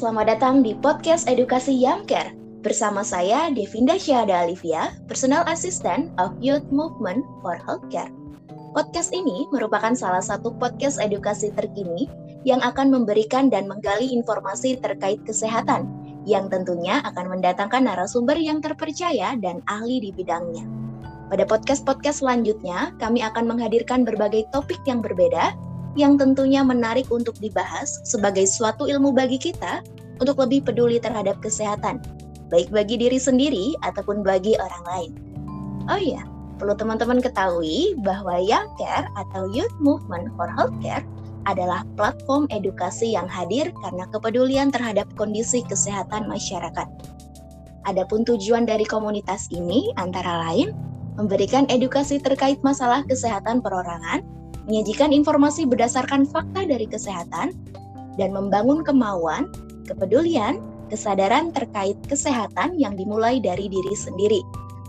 selamat datang di podcast edukasi Yamker. Bersama saya, Devinda Syahada Alivia, Personal Assistant of Youth Movement for Healthcare. Podcast ini merupakan salah satu podcast edukasi terkini yang akan memberikan dan menggali informasi terkait kesehatan, yang tentunya akan mendatangkan narasumber yang terpercaya dan ahli di bidangnya. Pada podcast-podcast selanjutnya, kami akan menghadirkan berbagai topik yang berbeda yang tentunya menarik untuk dibahas sebagai suatu ilmu bagi kita untuk lebih peduli terhadap kesehatan, baik bagi diri sendiri ataupun bagi orang lain. Oh iya, perlu teman-teman ketahui bahwa Young Care atau Youth Movement for Healthcare adalah platform edukasi yang hadir karena kepedulian terhadap kondisi kesehatan masyarakat. Adapun tujuan dari komunitas ini antara lain memberikan edukasi terkait masalah kesehatan perorangan, menyajikan informasi berdasarkan fakta dari kesehatan, dan membangun kemauan, kepedulian, kesadaran terkait kesehatan yang dimulai dari diri sendiri.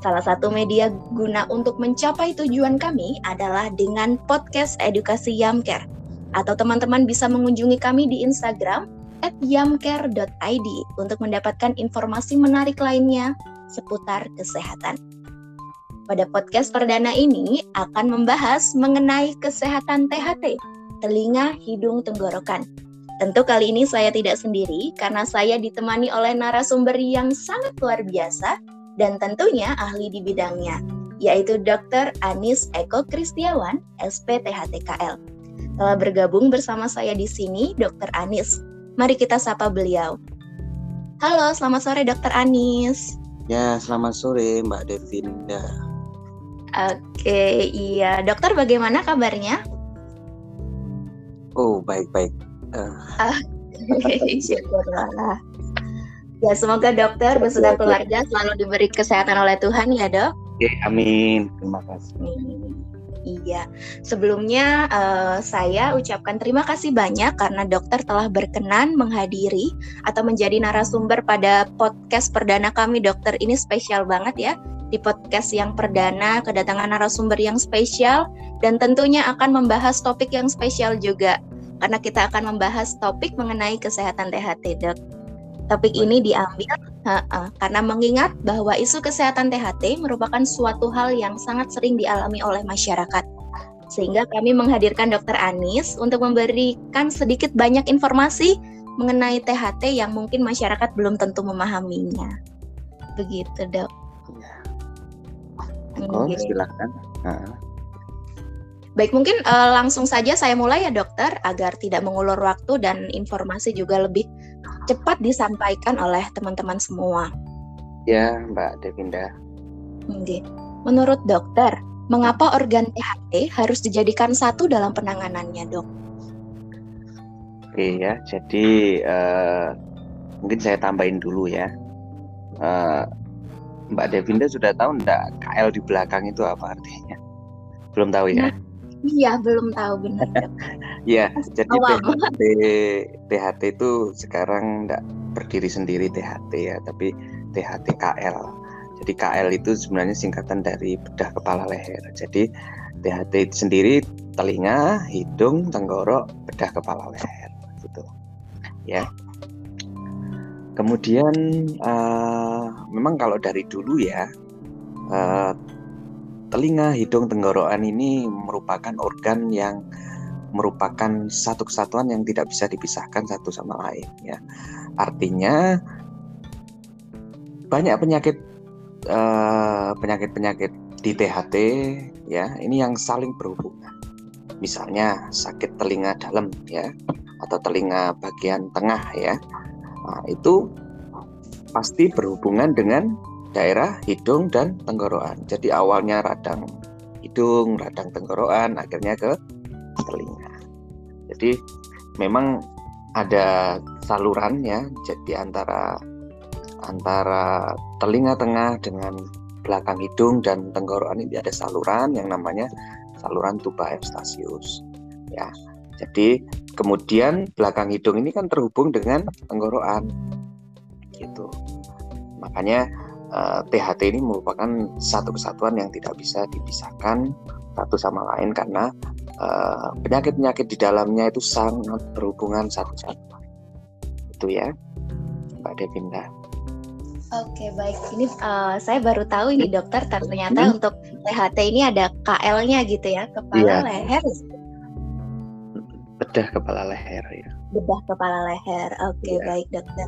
Salah satu media guna untuk mencapai tujuan kami adalah dengan podcast edukasi Yamcare. Atau teman-teman bisa mengunjungi kami di Instagram at yamcare.id untuk mendapatkan informasi menarik lainnya seputar kesehatan. Pada podcast perdana ini akan membahas mengenai kesehatan THT, telinga, hidung, tenggorokan. Tentu kali ini saya tidak sendiri karena saya ditemani oleh narasumber yang sangat luar biasa dan tentunya ahli di bidangnya, yaitu Dr. Anis Eko Kristiawan, SPTHTKL. Telah bergabung bersama saya di sini, Dr. Anis. Mari kita sapa beliau. Halo, selamat sore Dr. Anis. Ya, selamat sore Mbak Devinda. Oke, iya. Dokter bagaimana kabarnya? Oh, baik-baik. Uh. Syukurlah. Ya, semoga dokter beserta keluarga selalu diberi kesehatan oleh Tuhan ya, Dok. Oke, amin. Terima kasih. Iya, sebelumnya uh, saya ucapkan terima kasih banyak karena dokter telah berkenan menghadiri atau menjadi narasumber pada podcast perdana kami. Dokter ini spesial banget ya. Di podcast yang perdana kedatangan narasumber yang spesial dan tentunya akan membahas topik yang spesial juga. Karena kita akan membahas topik mengenai kesehatan THT dok. Topik ini diambil uh, uh, karena mengingat bahwa isu kesehatan THT merupakan suatu hal yang sangat sering dialami oleh masyarakat. Sehingga kami menghadirkan Dr. Anis untuk memberikan sedikit banyak informasi mengenai THT yang mungkin masyarakat belum tentu memahaminya. Begitu, Dok. Oh, silahkan. Uh. Baik, mungkin uh, langsung saja saya mulai ya dokter agar tidak mengulur waktu dan informasi juga lebih cepat disampaikan oleh teman-teman semua. Ya, Mbak Devinda. Menurut dokter, mengapa organ THT harus dijadikan satu dalam penanganannya, dok? Oke ya, jadi uh, mungkin saya tambahin dulu ya. Uh, Mbak Devinda sudah tahu enggak KL di belakang itu apa artinya? Belum tahu ya? Nah, Iya, belum tahu benar. Iya, jadi THT, THT itu sekarang tidak berdiri sendiri THT ya, tapi THT KL. Jadi KL itu sebenarnya singkatan dari bedah kepala leher. Jadi THT itu sendiri telinga, hidung, tenggorok, bedah kepala leher gitu. Ya. Kemudian uh, memang kalau dari dulu ya uh, telinga, hidung, tenggorokan ini merupakan organ yang merupakan satu kesatuan yang tidak bisa dipisahkan satu sama lain ya. Artinya banyak penyakit uh, penyakit-penyakit di THT ya, ini yang saling berhubungan. Misalnya sakit telinga dalam ya atau telinga bagian tengah ya. Nah, itu pasti berhubungan dengan daerah hidung dan tenggorokan. Jadi awalnya radang hidung, radang tenggorokan, akhirnya ke telinga. Jadi memang ada saluran ya, jadi antara antara telinga tengah dengan belakang hidung dan tenggorokan ini ada saluran yang namanya saluran tuba Eustachius. Ya. Jadi kemudian belakang hidung ini kan terhubung dengan tenggorokan. Gitu. Makanya THT eh, ini merupakan satu kesatuan yang tidak bisa dipisahkan satu sama lain karena eh, penyakit-penyakit uh, di dalamnya itu sangat berhubungan satu sama lain. Itu ya. Mbak Devinda. Oke baik, ini uh, saya baru tahu ini dokter ternyata hmm. untuk THT ini ada KL-nya gitu ya, kepala ya. leher. Bedah kepala leher ya. Bedah kepala leher, oke ya. baik dokter.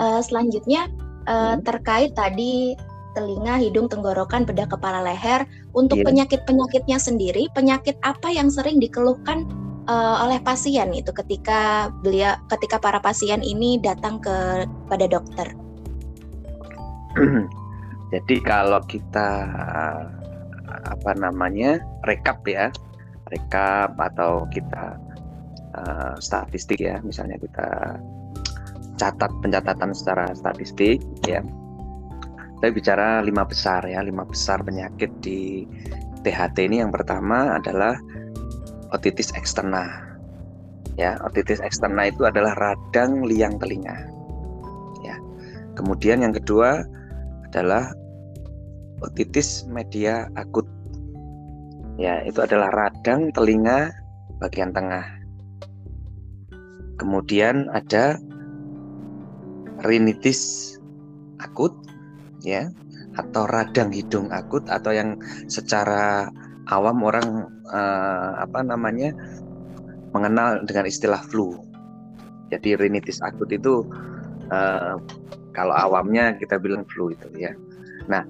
Uh, selanjutnya uh, hmm. terkait tadi telinga, hidung, tenggorokan, bedah kepala leher. Untuk yeah. penyakit-penyakitnya sendiri, penyakit apa yang sering dikeluhkan uh, oleh pasien itu ketika beliau ketika para pasien ini datang ke pada dokter? Jadi kalau kita apa namanya rekap ya, rekap atau kita uh, statistik ya, misalnya kita catat pencatatan secara statistik ya. Saya bicara lima besar ya. Lima besar penyakit di THT ini. Yang pertama adalah otitis eksterna ya. Otitis eksterna itu adalah radang liang telinga ya. Kemudian yang kedua adalah otitis media akut ya. Itu adalah radang telinga bagian tengah. Kemudian ada rinitis akut ya atau radang hidung akut atau yang secara awam orang uh, apa namanya mengenal dengan istilah flu. Jadi rinitis akut itu uh, kalau awamnya kita bilang flu itu ya. Nah,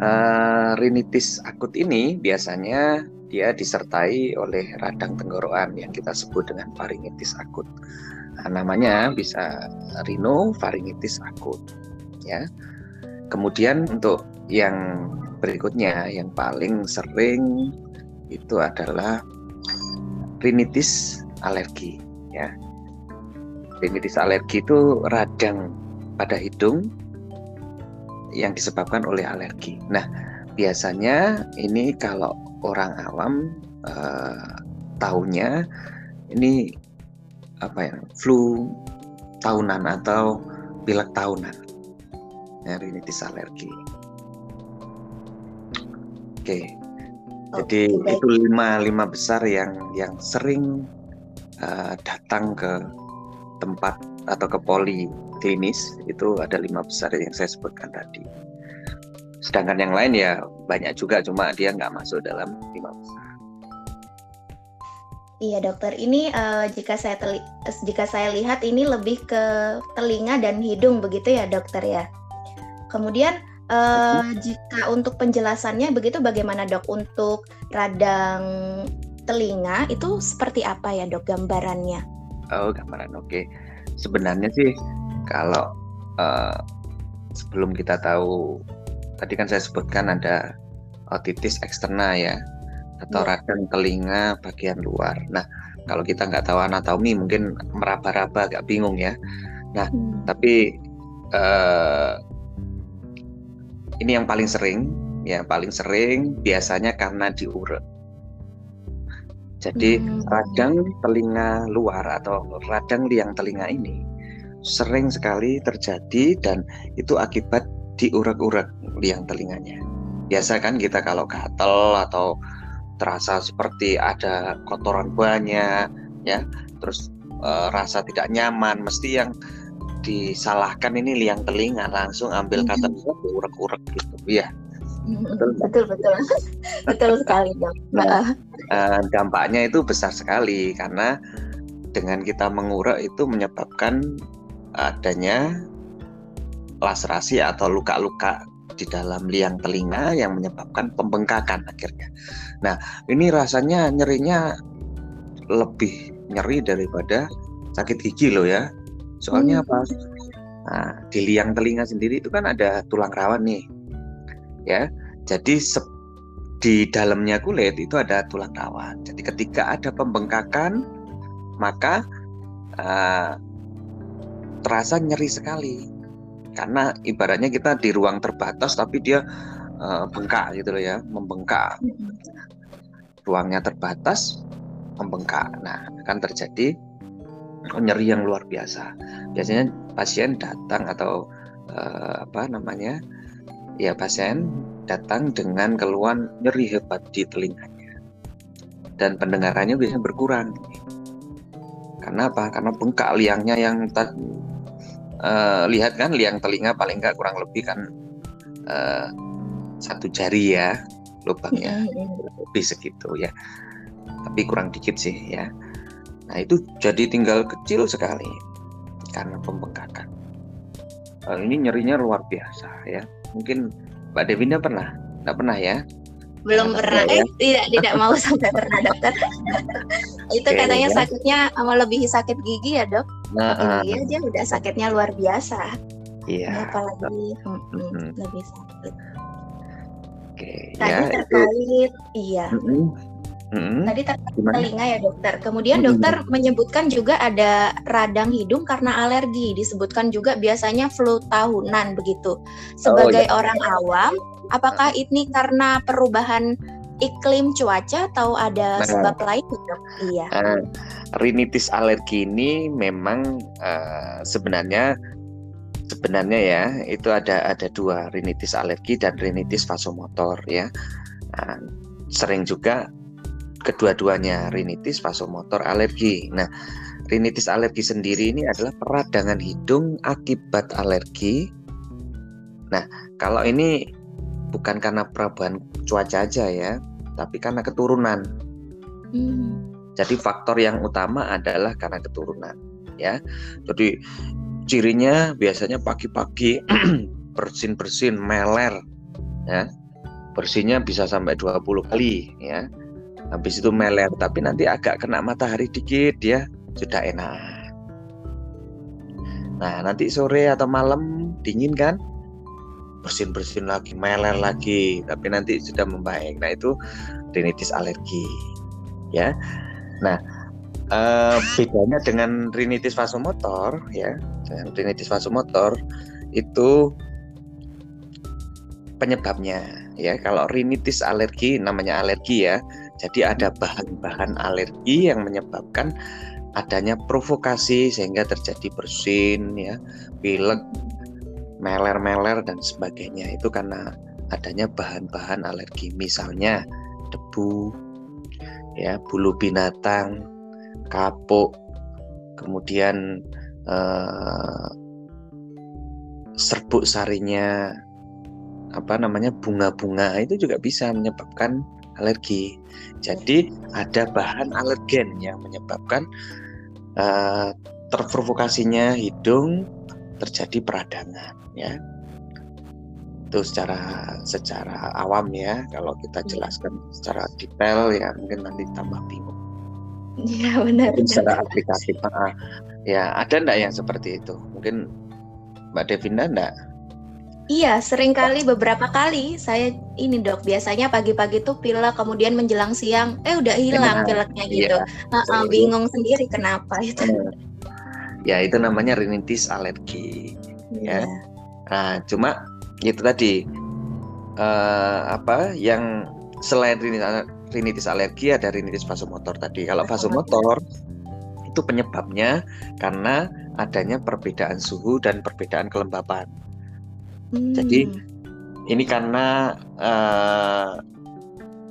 uh, rinitis akut ini biasanya dia disertai oleh radang tenggorokan yang kita sebut dengan faringitis akut. Nah, namanya bisa rhinofaringitis akut ya. Kemudian untuk yang berikutnya yang paling sering itu adalah rinitis alergi ya. Rinitis alergi itu radang pada hidung yang disebabkan oleh alergi. Nah, biasanya ini kalau orang awam eh, tahunya ini apa ya flu tahunan atau pilek tahunan. Ya, rinitis alergi. Oke. Jadi okay, itu lima lima besar yang yang sering uh, datang ke tempat atau ke poli klinis. Itu ada lima besar yang saya sebutkan tadi. Sedangkan yang lain ya banyak juga. Cuma dia nggak masuk dalam lima besar Iya dokter, ini uh, jika saya teli jika saya lihat ini lebih ke telinga dan hidung begitu ya dokter ya. Kemudian uh, jika untuk penjelasannya begitu bagaimana dok untuk radang telinga itu seperti apa ya dok gambarannya? Oh gambaran oke. Okay. Sebenarnya sih kalau uh, sebelum kita tahu tadi kan saya sebutkan ada otitis eksterna ya atau ya. radang telinga bagian luar. Nah, kalau kita nggak tahu anatomi mungkin meraba-raba agak bingung ya. Nah, hmm. tapi uh, ini yang paling sering, ya paling sering biasanya karena diurut. Jadi hmm. radang telinga luar atau radang liang telinga ini sering sekali terjadi dan itu akibat diurak-urak liang telinganya. Biasa kan kita kalau gatel atau terasa seperti ada kotoran banyak ya. Terus e, rasa tidak nyaman mesti yang disalahkan ini liang telinga langsung ambil mm-hmm. kata urek-urek gitu. Ya betul. Betul betul. Betul sekali dok. Nah, uh, dampaknya itu besar sekali karena dengan kita mengurek itu menyebabkan adanya laserasi atau luka-luka di dalam liang telinga yang menyebabkan pembengkakan akhirnya. Nah, ini rasanya nyerinya lebih nyeri daripada sakit gigi loh ya. Soalnya hmm. apa? Nah, di liang telinga sendiri itu kan ada tulang rawan nih. Ya. Jadi di dalamnya kulit itu ada tulang rawan. Jadi ketika ada pembengkakan maka uh, terasa nyeri sekali karena ibaratnya kita di ruang terbatas tapi dia uh, bengkak gitu loh ya membengkak. Ruangnya terbatas membengkak. Nah akan terjadi nyeri yang luar biasa. Biasanya pasien datang atau uh, apa namanya ya pasien datang dengan keluhan nyeri hebat di telinganya. Dan pendengarannya biasanya berkurang. Karena apa? Karena bengkak liangnya yang uh, lihat kan liang telinga paling nggak kurang lebih kan uh, satu jari ya lubangnya lebih segitu ya. Tapi kurang dikit sih ya. Nah itu jadi tinggal kecil sekali karena pembengkakan. Uh, ini nyerinya luar biasa ya. Mungkin Mbak Devinda pernah? Nggak pernah ya? Belum pernah. ya? eh tidak tidak mau sampai pernah dokter. Itu okay, katanya ya. sakitnya lebih sakit gigi ya dok? Nah, uh, gigi aja udah sakitnya luar biasa. Iya. Apalagi hmm, hmm. lebih sakit Oke, Tadi ya, terkait itu... iya. Mm-hmm. Mm-hmm. Tadi terkait Gimana? telinga ya dokter. Kemudian dokter menyebutkan juga ada radang hidung karena alergi. Disebutkan juga biasanya flu tahunan begitu. Sebagai oh, ya. orang awam, apakah ini karena perubahan iklim cuaca atau ada nah, sebab lain dok? Iya. Uh, rinitis alergi ini memang uh, sebenarnya sebenarnya ya itu ada ada dua rinitis alergi dan rinitis vasomotor ya. Nah, sering juga kedua-duanya rinitis vasomotor alergi. Nah rinitis alergi sendiri ini adalah peradangan hidung akibat alergi. Nah kalau ini bukan karena perubahan cuaca aja ya tapi karena keturunan. Hmm. jadi faktor yang utama adalah karena keturunan ya. Jadi cirinya biasanya pagi-pagi bersin-bersin meler ya. Bersihnya bisa sampai 20 kali ya. Habis itu meler tapi nanti agak kena matahari dikit dia sudah enak. Nah nanti sore atau malam dingin kan? Bersin-bersin lagi meler lagi tapi nanti sudah membaik. Nah itu rinitis alergi ya. Nah uh, bedanya dengan rinitis vasomotor ya. Dengan rinitis vasomotor itu penyebabnya ya. Kalau rinitis alergi namanya alergi ya. Jadi ada bahan-bahan alergi yang menyebabkan adanya provokasi sehingga terjadi bersin ya. Pilek meler-meler dan sebagainya. Itu karena adanya bahan-bahan alergi. Misalnya debu ya bulu binatang kapuk, kemudian eh, serbuk sarinya apa namanya bunga-bunga itu juga bisa menyebabkan alergi. Jadi ada bahan alergen yang menyebabkan uh, terprovokasinya hidung terjadi peradangan ya. Itu secara secara awam ya. Kalau kita jelaskan secara detail ya mungkin nanti tambah bingung. Iya benar. secara aplikatif. Ya ada enggak yang seperti itu? Mungkin Mbak Devinda enggak? Iya, sering kali beberapa kali saya ini dok biasanya pagi-pagi tuh pilek kemudian menjelang siang eh udah hilang pileknya gitu. Iya, nah, uh, bingung sendiri kenapa itu. Ya itu namanya rinitis alergi. Iya. Ya. Nah, cuma itu tadi uh, apa yang selain rinitis rinitis alergi ada rinitis vasomotor tadi. Kalau vasomotor itu penyebabnya karena adanya perbedaan suhu dan perbedaan kelembapan. Hmm. Jadi ini karena uh,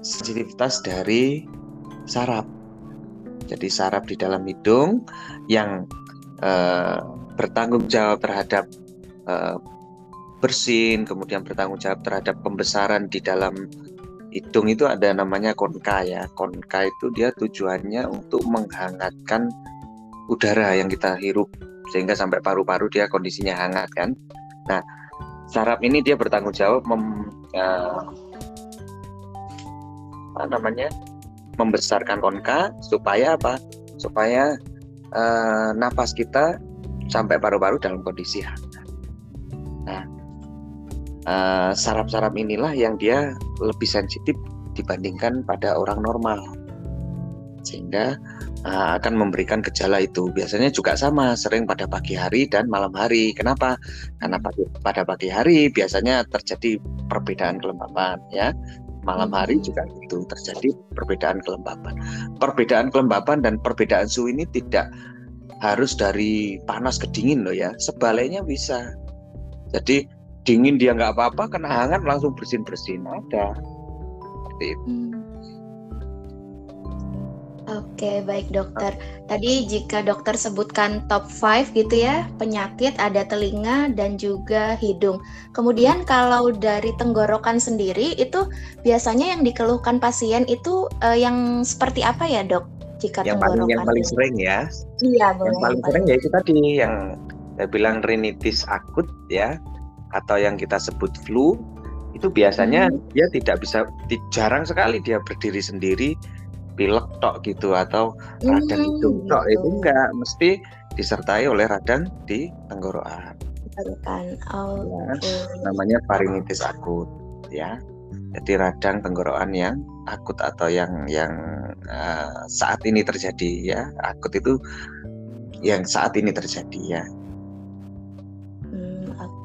sensitivitas dari saraf. Jadi saraf di dalam hidung yang uh, bertanggung jawab terhadap uh, bersin, kemudian bertanggung jawab terhadap pembesaran di dalam hidung itu ada namanya konka ya. Konka itu dia tujuannya untuk menghangatkan udara yang kita hirup sehingga sampai paru-paru dia kondisinya hangat kan. Nah, saraf ini dia bertanggung jawab mem, uh, apa namanya? membesarkan konka supaya apa? Supaya uh, napas kita sampai paru-paru dalam kondisi hangat. Uh, saraf-saraf inilah yang dia lebih sensitif dibandingkan pada orang normal. Sehingga uh, akan memberikan gejala itu. Biasanya juga sama sering pada pagi hari dan malam hari. Kenapa? Karena pagi, pada pagi hari biasanya terjadi perbedaan kelembapan ya. Malam hari juga itu terjadi perbedaan kelembapan. Perbedaan kelembapan dan perbedaan suhu ini tidak harus dari panas ke dingin loh ya. Sebaliknya bisa. Jadi dingin dia nggak apa-apa kena hangat langsung bersin bersin ada seperti itu. Hmm. Oke, baik dokter. Tadi jika dokter sebutkan top 5 gitu ya, penyakit ada telinga dan juga hidung. Kemudian kalau dari tenggorokan sendiri itu biasanya yang dikeluhkan pasien itu uh, yang seperti apa ya, Dok? Jika yang paling yang paling sering ya. Iya, boleh. Yang paling sering ya itu tadi yang saya bilang rinitis akut ya atau yang kita sebut flu itu biasanya hmm. dia tidak bisa jarang sekali dia berdiri sendiri pilek tok gitu atau radang hmm, hidung tok gitu. itu enggak mesti disertai oleh radang di tenggorokan. Tenggorokan. Oh, ya, okay. namanya faringitis akut ya. Jadi radang tenggorokan yang akut atau yang yang uh, saat ini terjadi ya. Akut itu yang saat ini terjadi ya.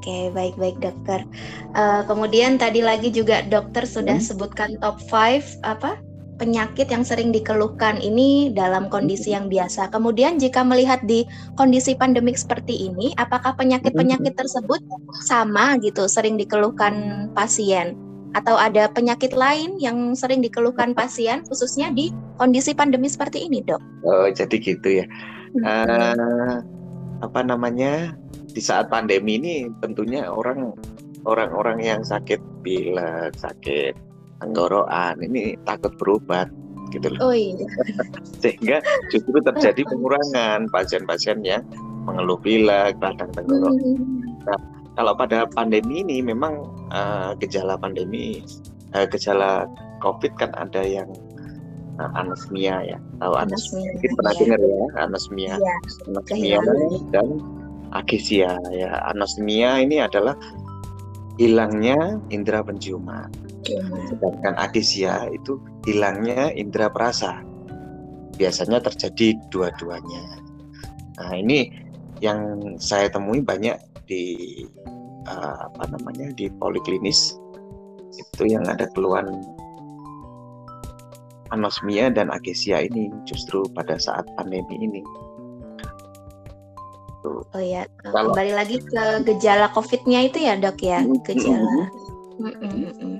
Hmm, oke, okay, baik-baik dokter. Uh, kemudian tadi lagi juga dokter sudah hmm. sebutkan top 5 apa? penyakit yang sering dikeluhkan ini dalam kondisi yang biasa. Kemudian jika melihat di kondisi pandemik seperti ini, apakah penyakit-penyakit tersebut sama gitu sering dikeluhkan pasien atau ada penyakit lain yang sering dikeluhkan pasien khususnya di kondisi pandemi seperti ini, Dok? Oh, jadi gitu ya. Uh, apa namanya? Di saat pandemi ini tentunya orang orang-orang yang sakit pilek, sakit tenggorokan ini takut berobat gitu loh. Oh iya. Sehingga justru terjadi pengurangan pasien-pasien yang mengeluh pilek, radang tenggorokan. Hmm. Nah, kalau pada pandemi ini memang uh, gejala pandemi, uh, gejala COVID kan ada yang uh, anosmia ya, tahu anosmia? Mungkin pernah iya. dengar ya, anosmia, iya. anosmia dan agesia ya. Anosmia ini adalah hilangnya indera penciuman. Sedangkan adisia itu hilangnya indera perasa. Biasanya terjadi dua-duanya. Nah, ini yang saya temui banyak di uh, apa namanya di poliklinis itu yang ada keluhan anosmia dan agesia ini justru pada saat pandemi ini. Oh ya, kembali lagi ke gejala COVID-nya itu ya dok ya, gejala. Mm -mm.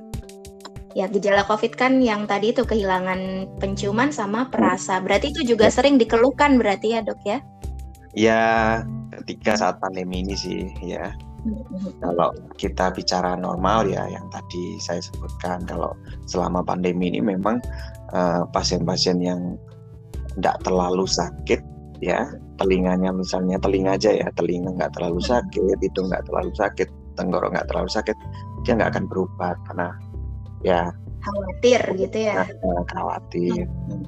Ya, gejala COVID kan yang tadi itu kehilangan penciuman sama perasa. Berarti itu juga sering dikeluhkan berarti ya, Dok ya? Ya, ketika saat pandemi ini sih ya. Kalau kita bicara normal ya yang tadi saya sebutkan kalau selama pandemi ini memang pasien eh, pasien-pasien yang tidak terlalu sakit ya telinganya misalnya telinga aja ya telinga nggak terlalu sakit itu nggak terlalu sakit tenggorok nggak terlalu sakit dia nggak akan berubah karena ya khawatir gitu ya. Khawatir. Hmm.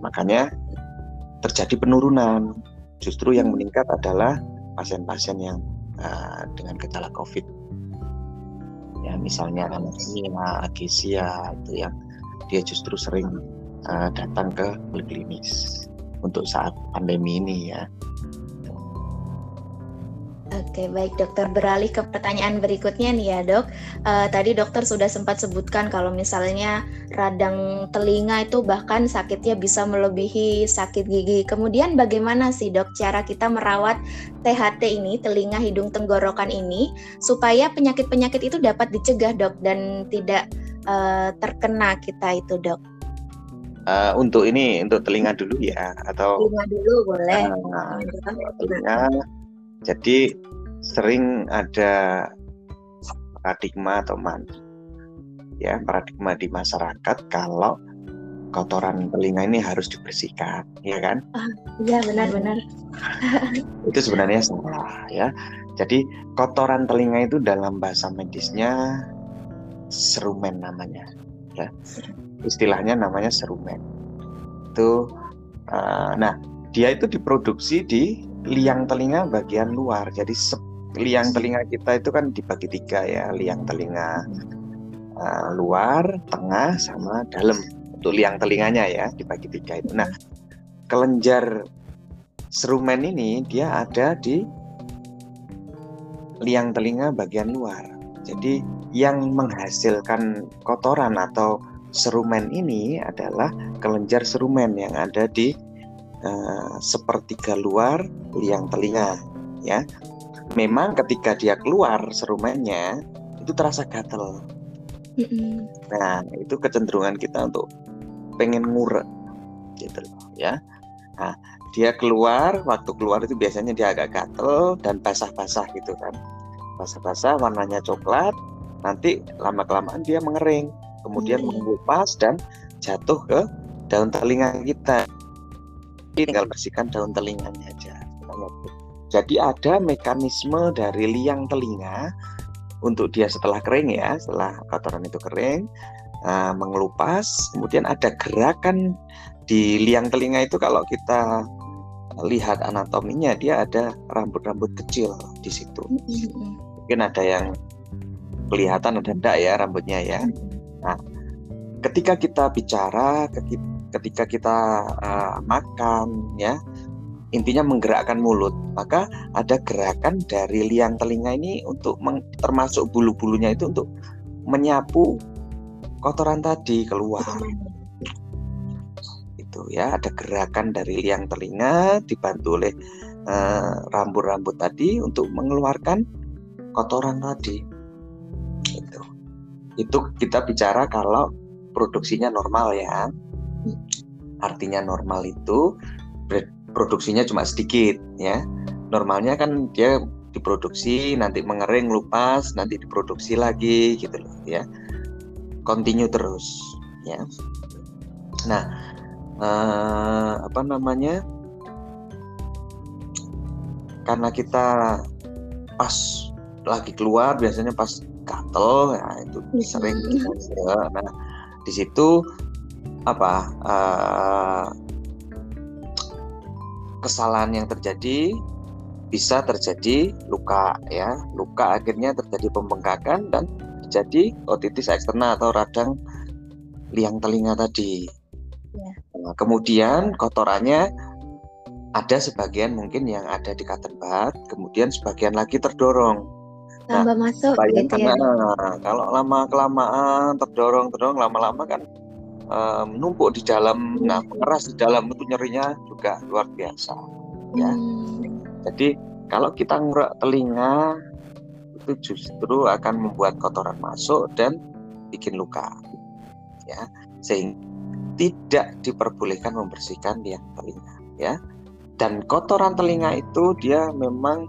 makanya terjadi penurunan. Justru yang meningkat adalah pasien-pasien yang uh, dengan gejala COVID. Ya misalnya anemia, agesia itu yang dia justru sering uh, datang ke klinis untuk saat pandemi ini ya Oke, baik dokter. Beralih ke pertanyaan berikutnya nih ya dok. Uh, tadi dokter sudah sempat sebutkan kalau misalnya radang telinga itu bahkan sakitnya bisa melebihi sakit gigi. Kemudian bagaimana sih dok cara kita merawat THT ini, telinga, hidung, tenggorokan ini, supaya penyakit-penyakit itu dapat dicegah dok dan tidak uh, terkena kita itu dok? Uh, untuk ini untuk telinga dulu ya atau telinga dulu boleh. Uh, telinga jadi sering ada paradigma atau man ya paradigma di masyarakat kalau kotoran telinga ini harus dibersihkan, ya kan? Ah, iya benar-benar. itu sebenarnya salah ya. Jadi kotoran telinga itu dalam bahasa medisnya serumen namanya, ya. Istilahnya namanya serumen. Itu, uh, nah dia itu diproduksi di liang telinga bagian luar. Jadi liang telinga kita itu kan dibagi tiga ya, liang telinga uh, luar, tengah, sama dalam. Untuk liang telinganya ya dibagi tiga itu. Nah, kelenjar serumen ini dia ada di liang telinga bagian luar. Jadi yang menghasilkan kotoran atau serumen ini adalah kelenjar serumen yang ada di uh, sepertiga luar liang telinga ya. Memang ketika dia keluar serumennya itu terasa gatel. Nah itu kecenderungan kita untuk pengen ngurek gitu loh ya. Nah dia keluar waktu keluar itu biasanya dia agak gatel dan basah-basah gitu kan. Basah-basah warnanya coklat nanti lama kelamaan dia mengering kemudian hmm. mengupas dan jatuh ke daun telinga kita. Tinggal bersihkan daun telinganya aja. Jadi ada mekanisme dari liang telinga untuk dia setelah kering ya setelah kotoran itu kering uh, mengelupas. Kemudian ada gerakan di liang telinga itu kalau kita lihat anatominya dia ada rambut-rambut kecil di situ. Mungkin ada yang kelihatan ada enggak ya rambutnya ya nah ketika kita bicara ketika kita uh, makan ya intinya menggerakkan mulut maka ada gerakan dari liang telinga ini untuk termasuk bulu-bulunya itu untuk menyapu kotoran tadi keluar. Itu ya ada gerakan dari liang telinga dibantu oleh eh, rambut-rambut uh, tadi untuk mengeluarkan kotoran tadi. Itu itu kita bicara kalau produksinya normal ya. Artinya normal itu produksinya cuma sedikit ya. Normalnya kan dia diproduksi nanti mengering lupas nanti diproduksi lagi gitu loh ya. Continue terus ya. Nah eh, apa namanya? Karena kita pas lagi keluar biasanya pas gatel ya itu sering ya. nah di situ apa uh, kesalahan yang terjadi bisa terjadi luka ya luka akhirnya terjadi pembengkakan dan terjadi otitis eksternal atau radang liang telinga tadi. Ya. Nah, kemudian kotorannya ada sebagian mungkin yang ada di cotton bud, kemudian sebagian lagi terdorong. Tambah nah, masuk gitu ya. Kalau lama kelamaan terdorong terdorong lama-lama kan um, numpuk di dalam, hmm. nah keras di dalam itu nyerinya juga luar biasa. Ya, hmm. jadi kalau kita ngurek telinga itu justru akan membuat kotoran masuk dan bikin luka ya sehingga tidak diperbolehkan membersihkan liang telinga ya dan kotoran telinga itu dia memang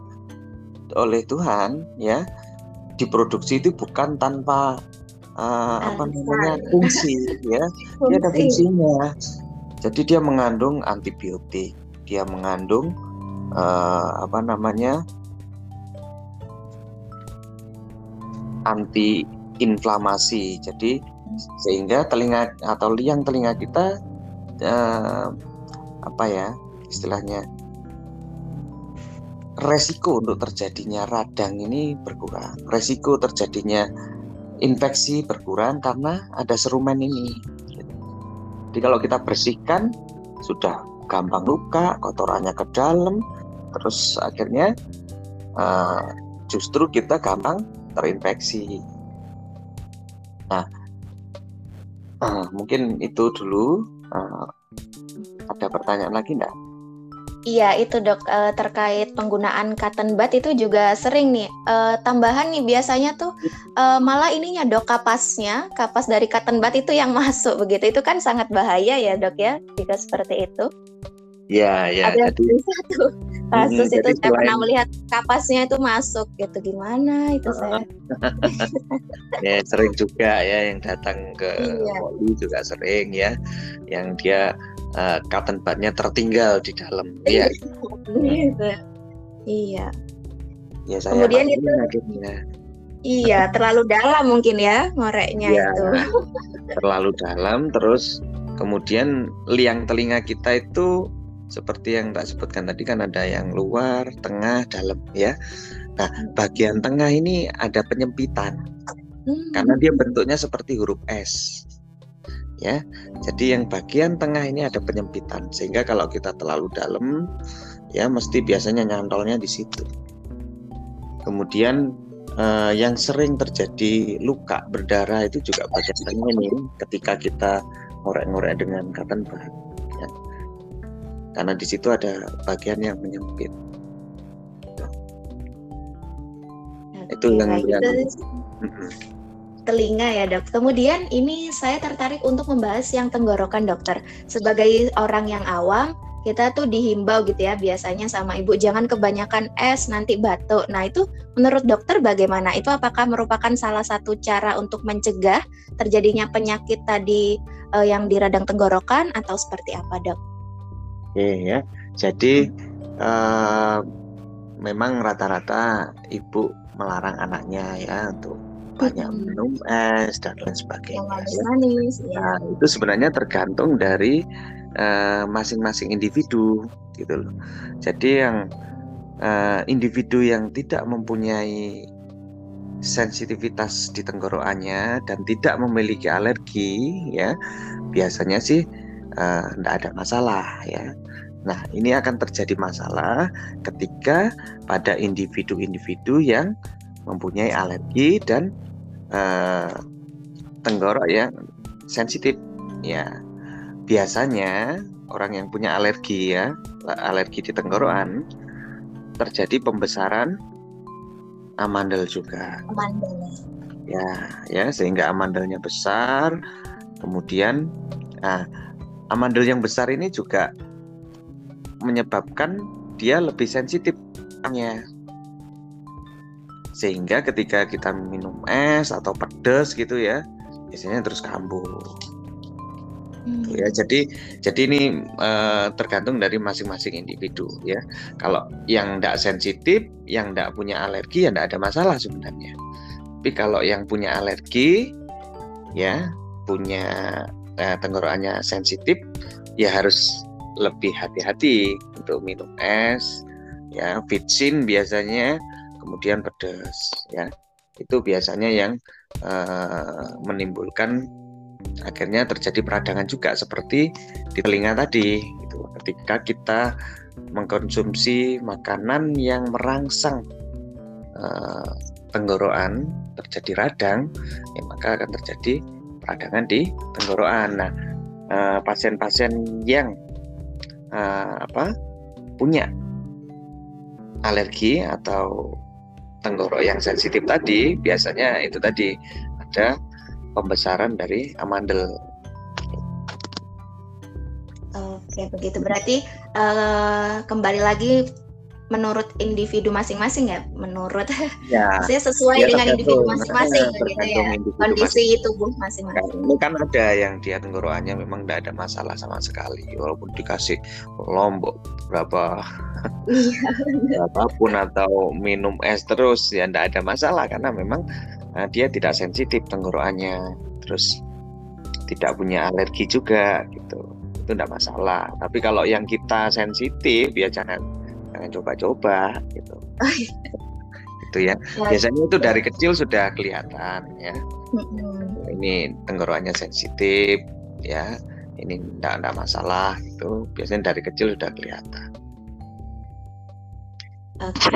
oleh Tuhan ya. Diproduksi itu bukan tanpa uh, apa namanya fungsi. ya. Dia ada fungsinya. Jadi dia mengandung antibiotik. Dia mengandung uh, apa namanya anti inflamasi. Jadi sehingga telinga atau liang telinga kita eh, apa ya istilahnya resiko untuk terjadinya radang ini berkurang. Resiko terjadinya infeksi berkurang karena ada serumen ini. Jadi kalau kita bersihkan sudah gampang luka, kotorannya ke dalam, terus akhirnya uh, justru kita gampang terinfeksi. Nah, uh, mungkin itu dulu. Uh, ada pertanyaan lagi enggak? Iya itu dok uh, terkait penggunaan cotton bud itu juga sering nih uh, tambahan nih biasanya tuh uh, malah ininya dok kapasnya kapas dari cotton bud itu yang masuk begitu itu kan sangat bahaya ya dok ya jika seperti itu. Ya, ya. Ada jadi, satu kasus hmm, itu saya pernah melihat kapasnya itu masuk gitu gimana itu saya. ya sering juga ya yang datang ke iya. Juga sering ya, yang dia uh, cotton budnya tertinggal di dalam. Iya. gitu. Iya. Ya saya Kemudian itu. Akhirnya. Iya, terlalu dalam mungkin ya ngoreknya ya, itu. terlalu dalam terus kemudian liang telinga kita itu seperti yang tak sebutkan tadi kan ada yang luar, tengah, dalam ya. Nah, bagian tengah ini ada penyempitan. Hmm. Karena dia bentuknya seperti huruf S. Ya. Jadi yang bagian tengah ini ada penyempitan sehingga kalau kita terlalu dalam ya mesti biasanya nyantolnya di situ. Kemudian eh, yang sering terjadi luka berdarah itu juga bagian tengah ini ketika kita ngorek-ngorek dengan cotton bud karena di situ ada bagian yang menyempit. Nah, itu yang, yang itu, telinga ya dok. Kemudian ini saya tertarik untuk membahas yang tenggorokan dokter. Sebagai orang yang awam, kita tuh dihimbau gitu ya biasanya sama ibu jangan kebanyakan es nanti batuk. Nah itu menurut dokter bagaimana? Itu apakah merupakan salah satu cara untuk mencegah terjadinya penyakit tadi uh, yang di radang tenggorokan atau seperti apa dok? Oke ya, jadi uh, memang rata-rata ibu melarang anaknya ya untuk banyak minum es dan lain sebagainya. Yang ya. manis, ya. Nah, itu sebenarnya tergantung dari Eh, masing-masing uh, individu gitu loh. Jadi yang uh, individu yang tidak mempunyai sensitivitas di tenggorokannya dan tidak memiliki alergi ya biasanya sih tidak uh, ada masalah ya. Nah ini akan terjadi masalah ketika pada individu-individu yang mempunyai alergi dan uh, tenggorok yang sensitif ya biasanya orang yang punya alergi ya, alergi di tenggorokan terjadi pembesaran amandel juga. Amandel. Ya, ya sehingga amandelnya besar. Kemudian nah, amandel yang besar ini juga menyebabkan dia lebih sensitif sehingga ketika kita minum es atau pedas gitu ya biasanya terus kambuh. Hmm. ya. Jadi jadi ini uh, tergantung dari masing-masing individu ya. Kalau yang tidak sensitif yang tidak punya alergi ya tidak ada masalah sebenarnya. Tapi kalau yang punya alergi ya punya uh, tenggorokannya sensitif ya harus lebih hati-hati untuk minum es. Ya vitsin biasanya kemudian pedas ya itu biasanya yang uh, menimbulkan akhirnya terjadi peradangan juga seperti di telinga tadi gitu. ketika kita mengkonsumsi makanan yang merangsang uh, tenggorokan terjadi radang ya maka akan terjadi peradangan di tenggorokan nah uh, pasien-pasien yang uh, apa punya alergi atau tenggorok yang sensitif tadi biasanya itu tadi ada pembesaran dari amandel. Oke, begitu. Berarti uh, kembali lagi menurut individu masing-masing ya, menurut. Ya, saya sesuai ya, dengan individu masing-masing gitu ya, kondisi masing. tubuh masing-masing. Ini kan ada yang dia tenggorokannya memang tidak ada masalah sama sekali, walaupun dikasih lombok berapa iya, berapapun atau minum es terus ya tidak ada masalah. Karena memang nah, dia tidak sensitif tenggorokannya. Terus tidak punya alergi juga gitu. Itu tidak masalah. Tapi kalau yang kita sensitif ya jangan jangan coba-coba gitu. Itu ya. ya biasanya itu dari kecil sudah kelihatan ya. Ini tenggorokannya sensitif ya. Ini tidak ada masalah itu biasanya dari kecil sudah kelihatan. Oke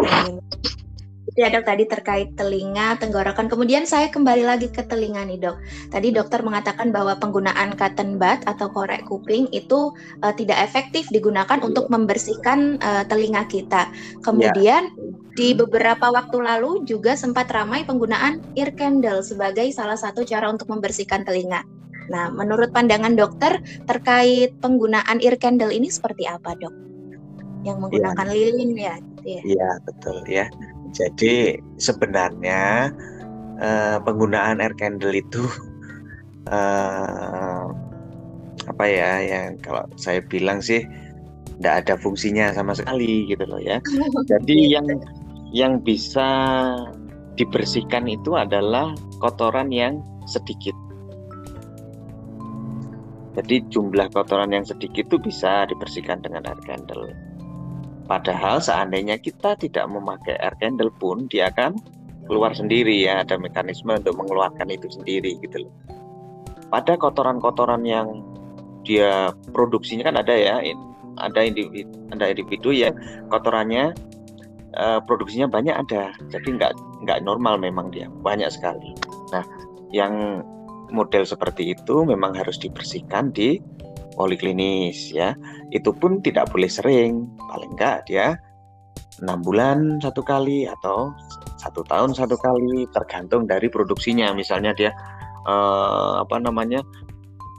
ya dok tadi terkait telinga, tenggorokan. Kemudian saya kembali lagi ke telinga nih dok. Tadi dokter mengatakan bahwa penggunaan cotton bud atau korek kuping itu uh, tidak efektif digunakan yeah. untuk membersihkan uh, telinga kita. Kemudian yeah. di beberapa waktu lalu juga sempat ramai penggunaan ear candle sebagai salah satu cara untuk membersihkan telinga. Nah, menurut pandangan dokter terkait penggunaan ear candle ini seperti apa dok? Yang menggunakan yeah. lilin ya? Gitu ya? Iya betul ya. Jadi sebenarnya uh, penggunaan air candle itu uh, apa ya yang kalau saya bilang sih tidak ada fungsinya sama sekali gitu loh ya. Jadi yang yang bisa dibersihkan itu adalah kotoran yang sedikit. Jadi jumlah kotoran yang sedikit itu bisa dibersihkan dengan air candle. Padahal seandainya kita tidak memakai air candle pun dia akan keluar sendiri ya, ada mekanisme untuk mengeluarkan itu sendiri gitu loh. Pada kotoran-kotoran yang dia produksinya kan ada ya, ada individu, ada individu ya. Kotorannya uh, produksinya banyak ada, jadi nggak nggak normal memang dia. Banyak sekali. Nah, yang model seperti itu memang harus dibersihkan di poliklinis ya. Itu pun tidak boleh sering paling enggak dia enam bulan satu kali atau satu tahun satu kali tergantung dari produksinya. Misalnya dia uh, apa namanya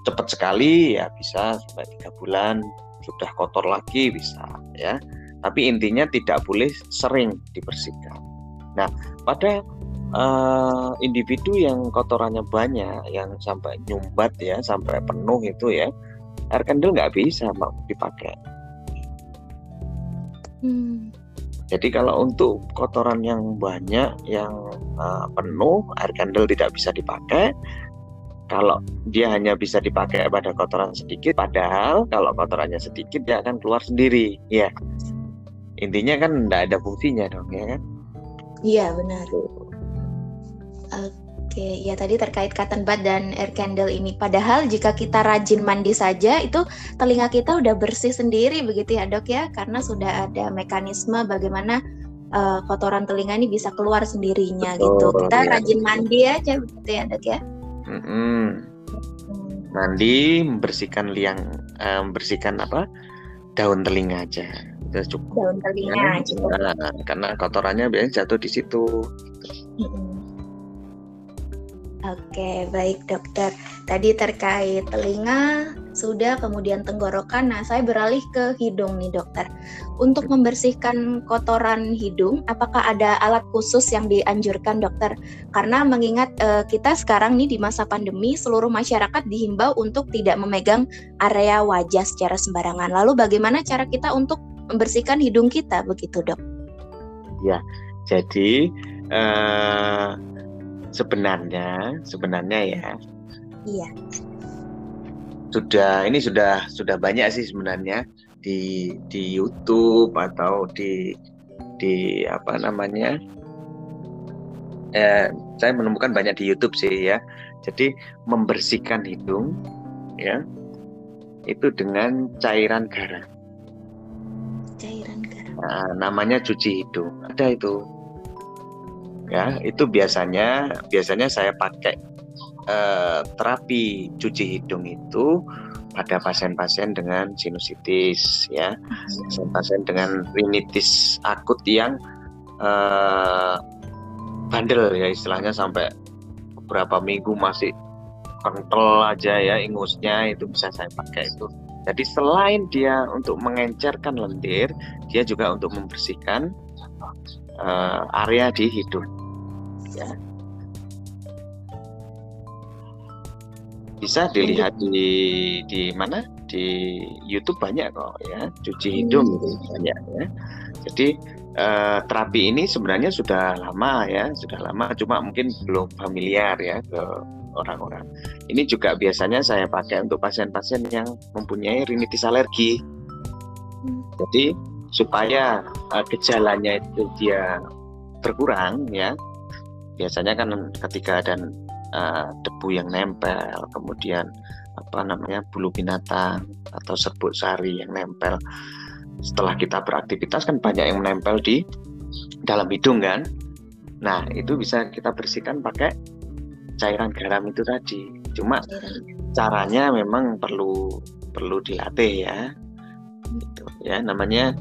cepat sekali ya bisa sampai tiga bulan. Sudah kotor lagi bisa ya. Tapi intinya tidak boleh sering dibersihkan. Nah pada uh, individu yang kotorannya banyak yang sampai nyumbat ya sampai penuh itu ya air candle nggak bisa dipakai hmm. Jadi kalau untuk kotoran yang banyak, yang uh, penuh, air candle tidak bisa dipakai. Kalau dia hanya bisa dipakai pada kotoran sedikit, padahal kalau kotorannya sedikit dia akan keluar sendiri, ya. Intinya kan tidak ada fungsinya dong, ya kan? Iya benar. Uh, Oke, ya tadi terkait cotton bud dan air candle ini. Padahal jika kita rajin mandi saja, itu telinga kita udah bersih sendiri begitu ya dok ya, karena sudah ada mekanisme bagaimana uh, kotoran telinga ini bisa keluar sendirinya Betul, gitu. Kita ya. rajin mandi aja begitu ya dok ya. Mm -hmm. Mandi, membersihkan liang, uh, membersihkan apa? Daun telinga aja. Itu cukup. Daun telinga. Karena, karena kotorannya biasanya jatuh di situ. Mm -hmm. Oke, baik dokter. Tadi terkait telinga sudah, kemudian tenggorokan. Nah, saya beralih ke hidung nih dokter. Untuk membersihkan kotoran hidung, apakah ada alat khusus yang dianjurkan dokter? Karena mengingat eh, kita sekarang nih di masa pandemi, seluruh masyarakat dihimbau untuk tidak memegang area wajah secara sembarangan. Lalu bagaimana cara kita untuk membersihkan hidung kita begitu dok? Ya, jadi uh sebenarnya sebenarnya ya. Iya. Sudah ini sudah sudah banyak sih sebenarnya di di YouTube atau di di apa namanya? Eh, saya menemukan banyak di YouTube sih ya. Jadi membersihkan hidung ya itu dengan cairan garam. Cairan garam. Nah, namanya cuci hidung. Ada itu ya itu biasanya biasanya saya pakai eh, terapi cuci hidung itu pada pasien-pasien dengan sinusitis ya. Pasien-pasien dengan rinitis akut yang eh, bandel ya istilahnya sampai beberapa minggu masih kental aja ya ingusnya itu bisa saya pakai itu. Jadi selain dia untuk mengencerkan lendir dia juga untuk membersihkan uh, area di hidung ya. Bisa dilihat di di mana? Di YouTube banyak kok ya. Cuci hidung hmm. banyak ya. Jadi eh, terapi ini sebenarnya sudah lama ya. Sudah lama cuma mungkin belum familiar ya ke orang-orang. Ini juga biasanya saya pakai untuk pasien-pasien yang mempunyai rinitis alergi. Hmm. jadi supaya uh, gejalanya itu dia berkurang ya. Biasanya kan ketika ada uh, debu yang nempel kemudian apa namanya bulu binatang atau serbuk sari yang nempel setelah kita beraktivitas kan banyak yang menempel di dalam hidung kan. Nah itu bisa kita bersihkan pakai cairan garam itu tadi. Cuma caranya memang perlu perlu dilatih ya. Gitu ya. Namanya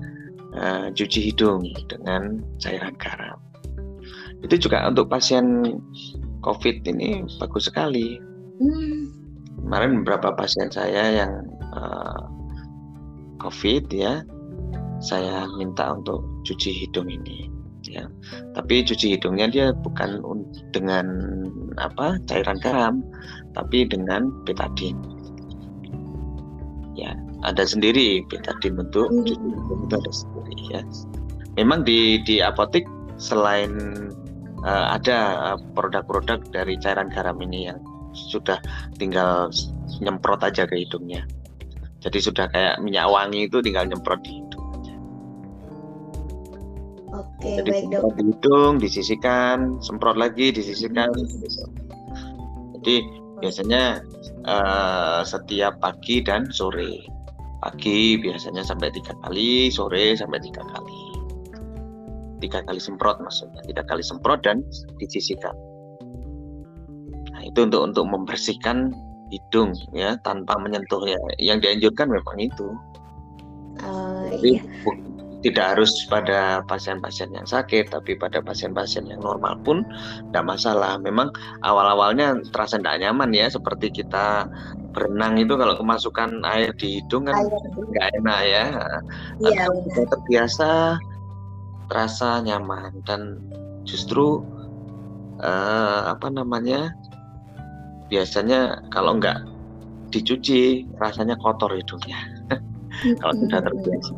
uh, cuci hidung dengan cairan garam itu juga untuk pasien COVID ini bagus sekali. Hmm. Kemarin beberapa pasien saya yang uh, COVID ya, saya minta untuk cuci hidung ini ya. Tapi cuci hidungnya dia bukan dengan apa cairan garam, tapi dengan betadin. Ya, ada sendiri betadin untuk hmm. cuci hidung itu ada sendiri ya. Memang di di apotek selain uh, ada eh, produk-produk dari cairan garam ini yang sudah tinggal nyemprot aja ke hidungnya. Jadi sudah kayak minyak wangi itu tinggal nyemprot di hidung aja. Oke, Jadi baik dok. Di hidung disisikan, semprot lagi, disisikan. Hmm. Jadi biasanya uh, setiap pagi dan sore. Pagi biasanya sampai tiga kali, sore sampai tiga kali. Tiga kali semprot maksudnya tiga kali semprot dan disisikan nah itu untuk untuk membersihkan hidung ya tanpa menyentuh ya. Yang dianjurkan memang itu. Uh, Jadi, iya. Tidak harus pada pasien-pasien yang sakit, tapi pada pasien-pasien yang normal pun tidak masalah. Memang awal-awalnya terasa tidak nyaman ya, seperti kita berenang itu kalau kemasukan air di hidung kan nggak enak ya. Iya, kita terbiasa terasa nyaman dan justru uh, apa namanya biasanya kalau nggak dicuci rasanya kotor hidungnya. Kalau sudah terbiasa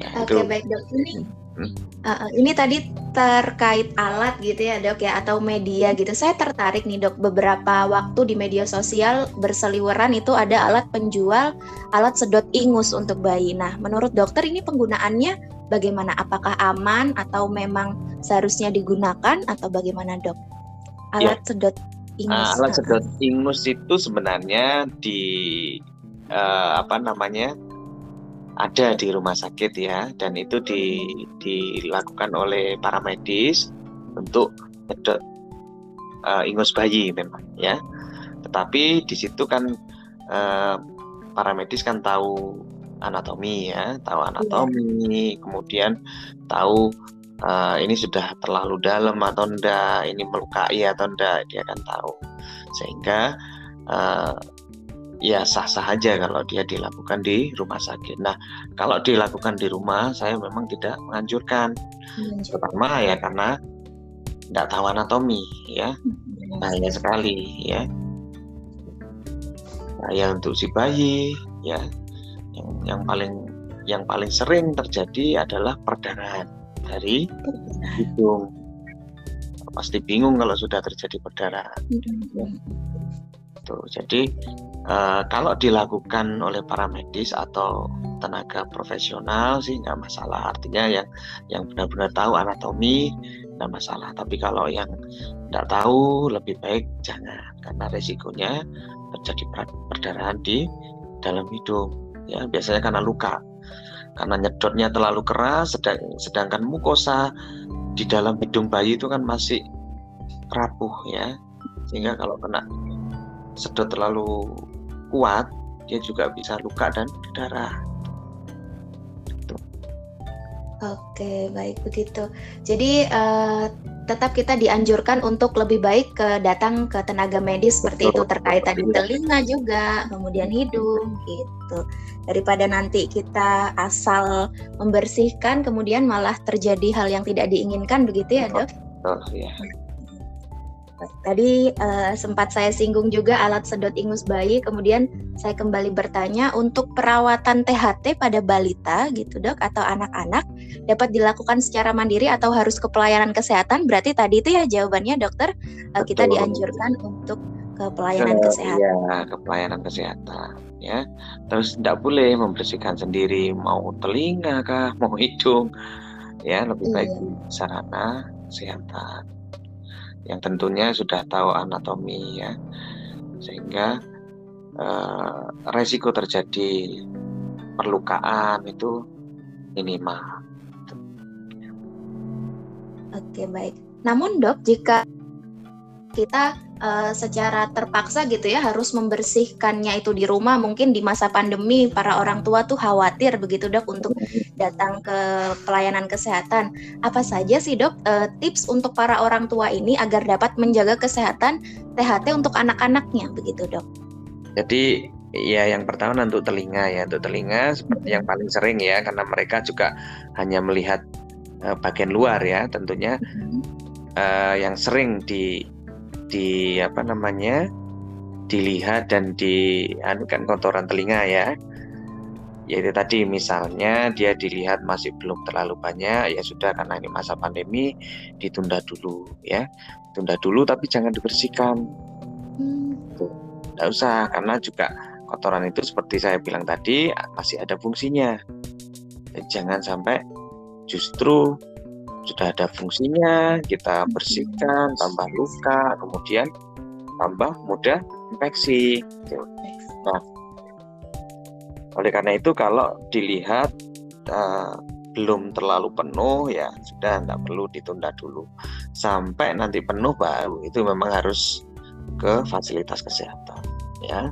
Ya, Oke okay, baik dok ini hmm. uh, ini tadi terkait alat gitu ya dok ya atau media gitu. Saya tertarik nih dok beberapa waktu di media sosial berseliweran itu ada alat penjual alat sedot ingus untuk bayi. Nah menurut dokter ini penggunaannya bagaimana? Apakah aman atau memang seharusnya digunakan atau bagaimana dok? Alat ya. sedot ingus. Uh, alat sedot ingus itu sebenarnya di uh, apa namanya? Ada di rumah sakit ya dan itu di, dilakukan oleh para medis untuk nyedot uh, ingus bayi memang ya tetapi di situ kan uh, para medis kan tahu anatomi ya tahu anatomi ya. kemudian tahu uh, ini sudah terlalu dalam atau enggak ini melukai atau enggak dia akan tahu sehingga uh, ya sah-sah aja kalau dia dilakukan di rumah sakit. Nah, kalau dilakukan di rumah, saya memang tidak menganjurkan. Hmm. Pertama ya karena tidak tahu anatomi, ya hmm. bahaya sekali, ya. Bahaya untuk si bayi, ya. Yang yang paling yang paling sering terjadi adalah perdarahan dari hidung. Pasti bingung kalau sudah terjadi perdarahan. Hmm. Ya. Tuh, jadi Uh, kalau dilakukan oleh para medis atau tenaga profesional sih nggak masalah. Artinya yang yang benar-benar tahu anatomi nggak masalah. Tapi kalau yang nggak tahu lebih baik jangan. Karena resikonya terjadi perdarahan di dalam hidung. Ya biasanya karena luka. Karena nyedotnya terlalu keras sedang, sedangkan mukosa di dalam hidung bayi itu kan masih rapuh ya. Sehingga kalau kena sedot terlalu kuat dia juga bisa luka dan berdarah. Gitu. Oke, baik begitu. Jadi uh, tetap kita dianjurkan untuk lebih baik ke datang ke tenaga medis seperti itu terkait tadi telinga juga, kemudian hidung gitu. Daripada nanti kita asal membersihkan kemudian malah terjadi hal yang tidak diinginkan begitu ya, Dok? Betul, ya. Tadi uh, sempat saya singgung juga alat sedot ingus bayi, kemudian saya kembali bertanya untuk perawatan THT pada balita gitu dok atau anak-anak dapat dilakukan secara mandiri atau harus ke pelayanan kesehatan? Berarti tadi itu ya jawabannya dokter uh, kita dianjurkan untuk ke pelayanan ke, kesehatan. Ya, ke pelayanan kesehatan ya. Terus tidak boleh membersihkan sendiri mau telinga kah, mau hidung. Ya, lebih baik iya. sarana kesehatan yang tentunya sudah tahu anatomi ya sehingga eh, resiko terjadi perlukaan itu minimal. Oke baik. Namun dok jika kita uh, secara terpaksa gitu ya harus membersihkannya itu di rumah. Mungkin di masa pandemi para orang tua tuh khawatir begitu dok untuk datang ke pelayanan kesehatan. Apa saja sih dok uh, tips untuk para orang tua ini agar dapat menjaga kesehatan THT untuk anak-anaknya begitu dok? Jadi Ya, yang pertama untuk telinga ya. Untuk telinga seperti yang paling sering ya, karena mereka juga hanya melihat uh, bagian luar ya, tentunya. Uh, yang sering di di apa namanya dilihat dan di anu kan kotoran telinga ya. Yaitu tadi misalnya dia dilihat masih belum terlalu banyak ya sudah karena ini masa pandemi ditunda dulu ya. Tunda dulu tapi jangan dibersihkan. Hmm. tidak usah karena juga kotoran itu seperti saya bilang tadi masih ada fungsinya. Jangan sampai justru sudah ada fungsinya, kita bersihkan, tambah luka, kemudian tambah mudah infeksi. Nah, oleh karena itu kalau dilihat uh, belum terlalu penuh ya sudah tidak perlu ditunda dulu. Sampai nanti penuh baru itu memang harus ke fasilitas kesehatan ya.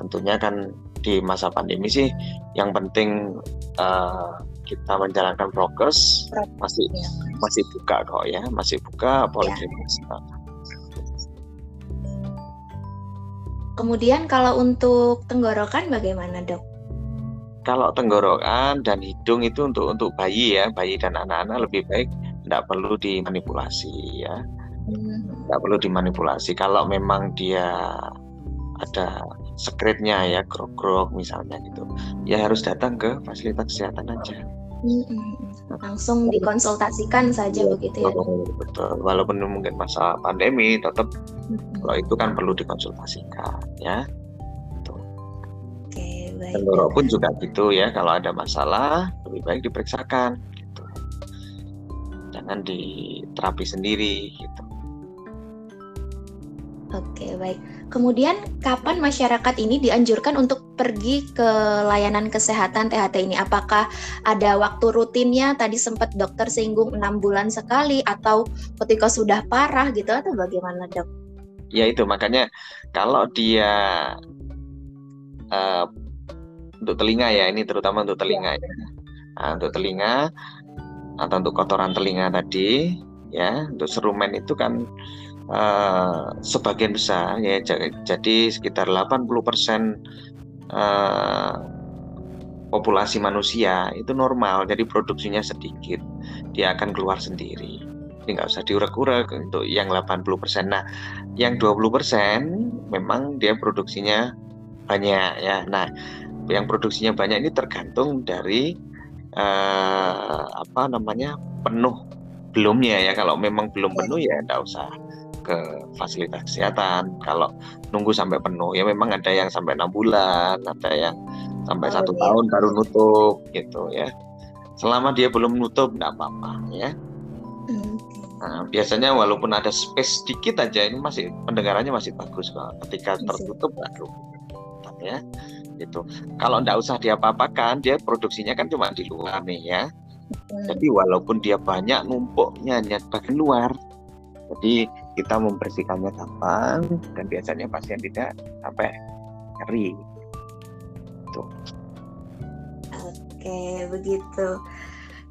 Tentunya kan di masa pandemi sih yang penting uh, kita menjalankan prokes masih ya. masih buka kok ya masih buka poliklinik ya. Kemudian kalau untuk tenggorokan bagaimana dok? Kalau tenggorokan dan hidung itu untuk untuk bayi ya bayi dan anak-anak lebih baik tidak perlu dimanipulasi ya hmm. tidak perlu dimanipulasi kalau memang dia ada sekretnya ya grok-grok misalnya gitu ya harus datang ke fasilitas kesehatan aja hmm. Langsung dikonsultasikan saja ya, begitu ya betul walaupun mungkin masa pandemi tetap hmm. kalau itu kan perlu dikonsultasikan ya Oke, baik. Tenggorok pun juga gitu ya kalau ada masalah lebih baik diperiksakan jangan di terapi sendiri gitu. Oke, baik. Kemudian kapan masyarakat ini dianjurkan untuk pergi ke layanan kesehatan THT ini? Apakah ada waktu rutinnya? Tadi sempat dokter singgung enam bulan sekali atau ketika sudah parah gitu atau bagaimana dok? Ya itu makanya kalau dia uh, untuk telinga ya ini terutama untuk telinga ya. ya. Nah, untuk telinga atau untuk kotoran telinga tadi ya untuk serumen itu kan uh, sebagian besar ya. Jadi sekitar 80% uh, populasi manusia itu normal jadi produksinya sedikit dia akan keluar sendiri. Jadi nggak usah diurek-urek untuk yang 80% nah yang 20% memang dia produksinya banyak ya. Nah yang produksinya banyak ini tergantung dari uh, apa namanya penuh belumnya ya. Kalau memang belum penuh ya tidak usah ke fasilitas kesehatan kalau nunggu sampai penuh ya memang ada yang sampai enam bulan ada yang sampai satu tahun baru nutup gitu ya selama dia belum nutup tidak apa-apa ya hmm. nah, biasanya walaupun ada space sedikit aja ini masih pendengarannya masih bagus kok ketika tertutup baru ya gitu. Kalau tidak usah diapa-apakan, dia produksinya kan cuma di luar nih ya. Hmm. Jadi walaupun dia banyak numpuknya hanya bagian luar, jadi kita membersihkannya gampang dan biasanya pasien tidak sampai nyeri. Tuh. Oke, begitu.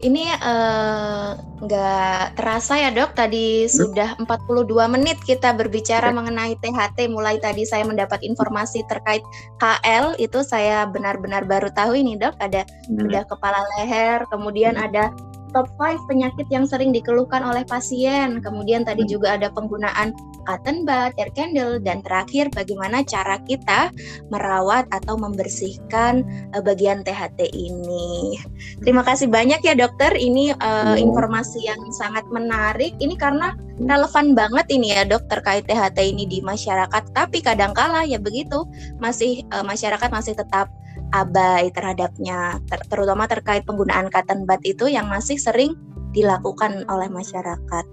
Ini eh, nggak uh, terasa ya dok, tadi hmm? sudah 42 menit kita berbicara ya. mengenai THT. Mulai tadi saya mendapat informasi terkait KL, itu saya benar-benar baru tahu ini dok. Ada hmm. bedah kepala leher, kemudian hmm. ada top 5 penyakit yang sering dikeluhkan oleh pasien. Kemudian tadi hmm. juga ada penggunaan cotton bud, air candle, dan terakhir bagaimana cara kita merawat atau membersihkan uh, bagian THT ini. Terima kasih banyak ya dokter. Ini uh, informasi yang sangat menarik. Ini karena relevan banget ini ya dok terkait THT ini di masyarakat. Tapi kadangkala ya begitu masih uh, masyarakat masih tetap abai terhadapnya, ter terutama terkait penggunaan cotton bud itu yang masih sering dilakukan oleh masyarakat.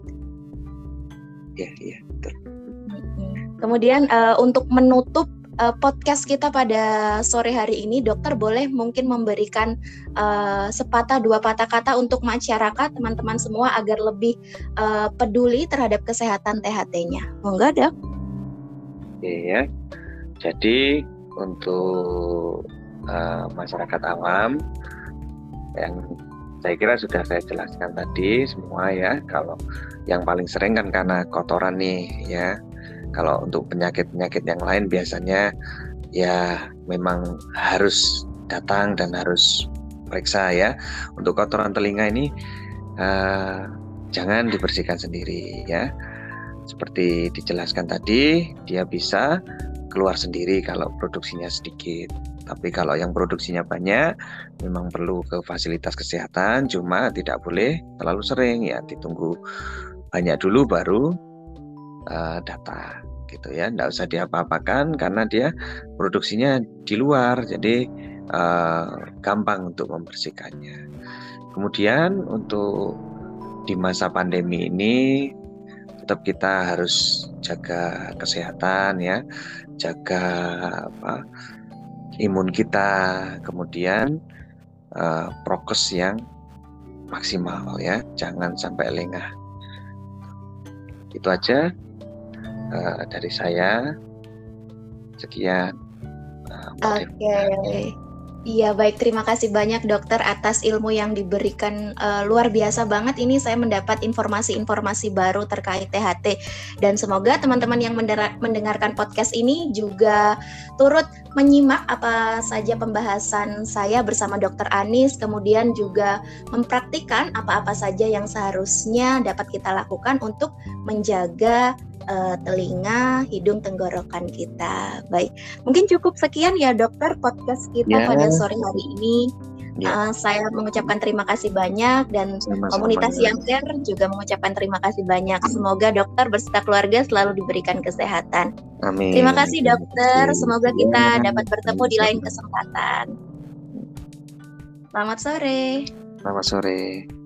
Ya, betul. Kemudian uh, untuk menutup uh, podcast kita pada sore hari ini, dokter boleh mungkin memberikan uh, sepatah dua patah kata untuk masyarakat, teman-teman semua agar lebih uh, peduli terhadap kesehatan THT-nya. Monggo, dok. Iya, jadi untuk uh, masyarakat awam. Yang saya kira sudah saya jelaskan tadi semua ya. Kalau yang paling sering kan karena kotoran nih ya. Kalau untuk penyakit-penyakit yang lain biasanya ya memang harus datang dan harus periksa ya. Untuk kotoran telinga ini uh, jangan dibersihkan sendiri ya. Seperti dijelaskan tadi dia bisa keluar sendiri kalau produksinya sedikit. Tapi kalau yang produksinya banyak, memang perlu ke fasilitas kesehatan, cuma tidak boleh terlalu sering ya, ditunggu banyak dulu baru uh, data gitu ya. Tidak usah diapa-apakan karena dia produksinya di luar, jadi uh, gampang untuk membersihkannya. Kemudian untuk di masa pandemi ini tetap kita harus jaga kesehatan ya, jaga apa imun kita, kemudian uh, prokes yang maksimal ya, jangan sampai lengah. Itu aja uh, dari saya. Sekian. Uh, Oke. Okay. Iya, baik. Terima kasih banyak dokter atas ilmu yang diberikan uh, luar biasa banget. Ini saya mendapat informasi-informasi baru terkait THT dan semoga teman-teman yang mendengarkan podcast ini juga turut menyimak apa saja pembahasan saya bersama dokter Anis, kemudian juga mempraktikkan apa-apa saja yang seharusnya dapat kita lakukan untuk menjaga uh, telinga, hidung, tenggorokan kita. Baik, mungkin cukup sekian ya dokter podcast kita yeah. pada sore hari ini. Yeah. Ya. Uh, saya mengucapkan terima kasih banyak dan Sama-sama komunitas ya. Yangker juga mengucapkan terima kasih banyak. Semoga dokter beserta keluarga selalu diberikan kesehatan. Amin. Terima kasih dokter. Semoga kita dapat bertemu di lain kesempatan. Selamat sore. Selamat sore.